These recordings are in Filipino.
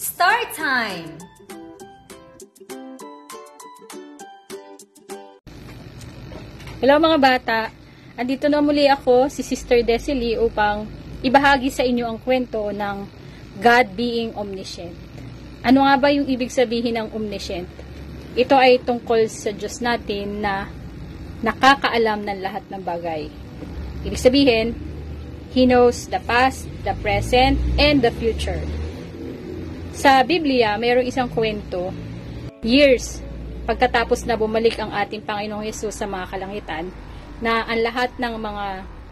Start time! Hello mga bata! Andito na muli ako, si Sister Desily, upang ibahagi sa inyo ang kwento ng God being omniscient. Ano nga ba yung ibig sabihin ng omniscient? Ito ay tungkol sa Diyos natin na nakakaalam ng lahat ng bagay. Ibig sabihin, He knows the past, the present, and the future. Sa Biblia, mayroong isang kwento, years pagkatapos na bumalik ang ating Panginoong Yesus sa mga kalangitan, na ang lahat ng mga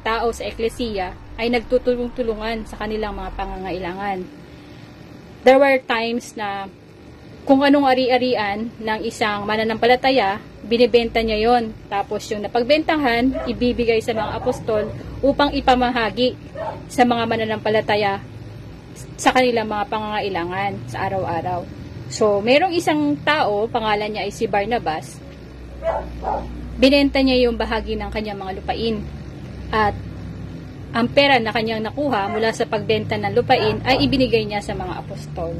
tao sa eklesiya ay nagtutulong-tulungan sa kanilang mga pangangailangan. There were times na kung anong ari-arian ng isang mananampalataya, binibenta niya yon. Tapos yung napagbentahan, ibibigay sa mga apostol upang ipamahagi sa mga mananampalataya sa kanilang mga pangangailangan sa araw-araw. So, merong isang tao, pangalan niya ay si Barnabas, binenta niya yung bahagi ng kanyang mga lupain. At ang pera na kanyang nakuha mula sa pagbenta ng lupain ay ibinigay niya sa mga apostol.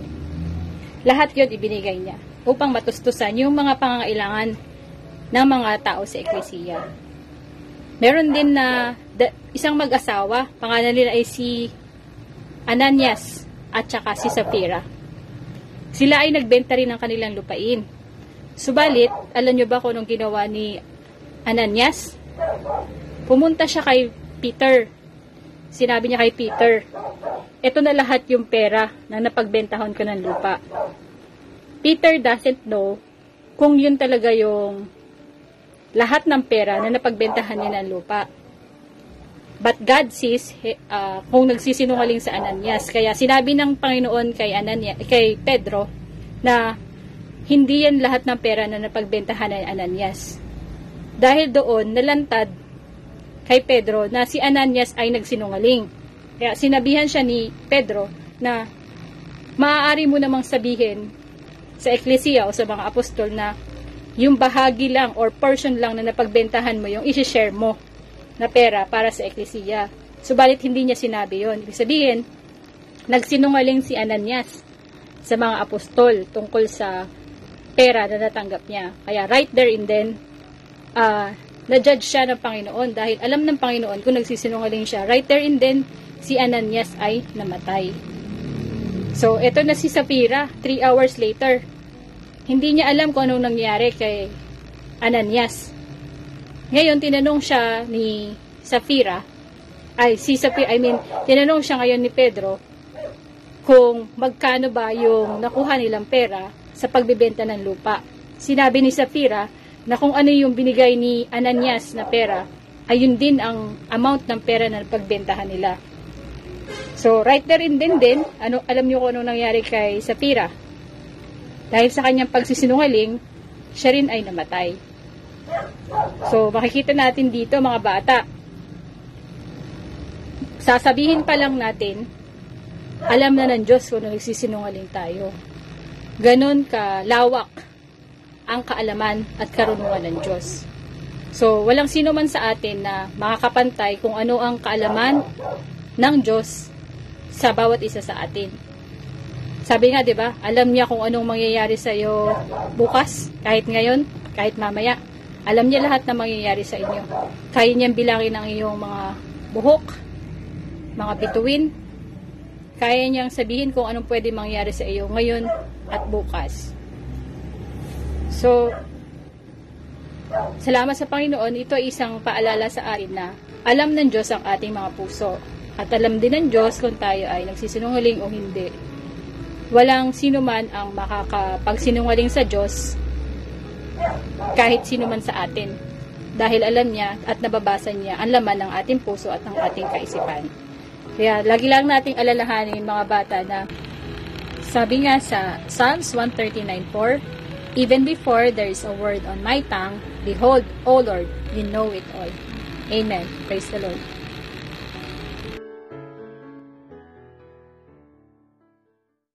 Lahat yon ibinigay niya upang matustusan yung mga pangangailangan ng mga tao sa eklesiya. Meron din na isang mag-asawa, pangalan nila ay si Ananias at saka si Sapphira. Sila ay nagbenta rin ng kanilang lupain. Subalit, alam nyo ba kung anong ginawa ni Ananias? Pumunta siya kay Peter. Sinabi niya kay Peter, ito na lahat yung pera na napagbentahon ko ng lupa. Peter doesn't know kung yun talaga yung lahat ng pera na napagbentahan niya ng lupa. But God sees uh, kung nagsisinungaling sa Ananias. Kaya sinabi ng Panginoon kay, Ananias, kay Pedro na hindi yan lahat ng pera na napagbentahan ni Ananias. Dahil doon, nalantad kay Pedro na si Ananias ay nagsinungaling. Kaya sinabihan siya ni Pedro na maaari mo namang sabihin sa eklesiya o sa mga apostol na yung bahagi lang or portion lang na napagbentahan mo yung isi-share mo na pera para sa eklesiya. Subalit hindi niya sinabi yon. Ibig sabihin, nagsinungaling si Ananias sa mga apostol tungkol sa pera na natanggap niya. Kaya right there and then, uh, na-judge siya ng Panginoon dahil alam ng Panginoon kung nagsisinungaling siya. Right there and then, si Ananias ay namatay. So, ito na si Sapira, 3 hours later. Hindi niya alam kung anong nangyari kay Ananias. Ngayon, tinanong siya ni Safira, ay si Safira, I mean, tinanong siya ngayon ni Pedro kung magkano ba yung nakuha nilang pera sa pagbebenta ng lupa. Sinabi ni Safira na kung ano yung binigay ni Ananias na pera, ayun din ang amount ng pera na pagbentahan nila. So, right there and then din, ano, alam niyo kung ano nangyari kay Safira. Dahil sa kanyang pagsisinungaling, siya rin ay namatay. So, makikita natin dito mga bata. Sasabihin pa lang natin, alam na ng Diyos kung nagsisinungaling tayo. Ganon ka lawak ang kaalaman at karunungan ng Diyos. So, walang sino man sa atin na makakapantay kung ano ang kaalaman ng Diyos sa bawat isa sa atin. Sabi nga, 'di ba? Alam niya kung anong mangyayari sa iyo bukas, kahit ngayon, kahit mamaya. Alam niya lahat na mangyayari sa inyo. Kaya niyang bilangin ang iyong mga buhok, mga bituin. Kaya niyang sabihin kung anong pwede mangyari sa iyo ngayon at bukas. So, salamat sa Panginoon, ito ay isang paalala sa atin na alam ng Diyos ang ating mga puso. At alam din ng Diyos kung tayo ay nagsisinungaling o hindi. Walang sino man ang makakapagsinungaling sa Diyos kahit sino man sa atin. Dahil alam niya at nababasa niya ang laman ng ating puso at ng ating kaisipan. Kaya lagi lang nating alalahanin mga bata na sabi nga sa Psalms 139.4, Even before there is a word on my tongue, behold, O Lord, you know it all. Amen. Praise the Lord.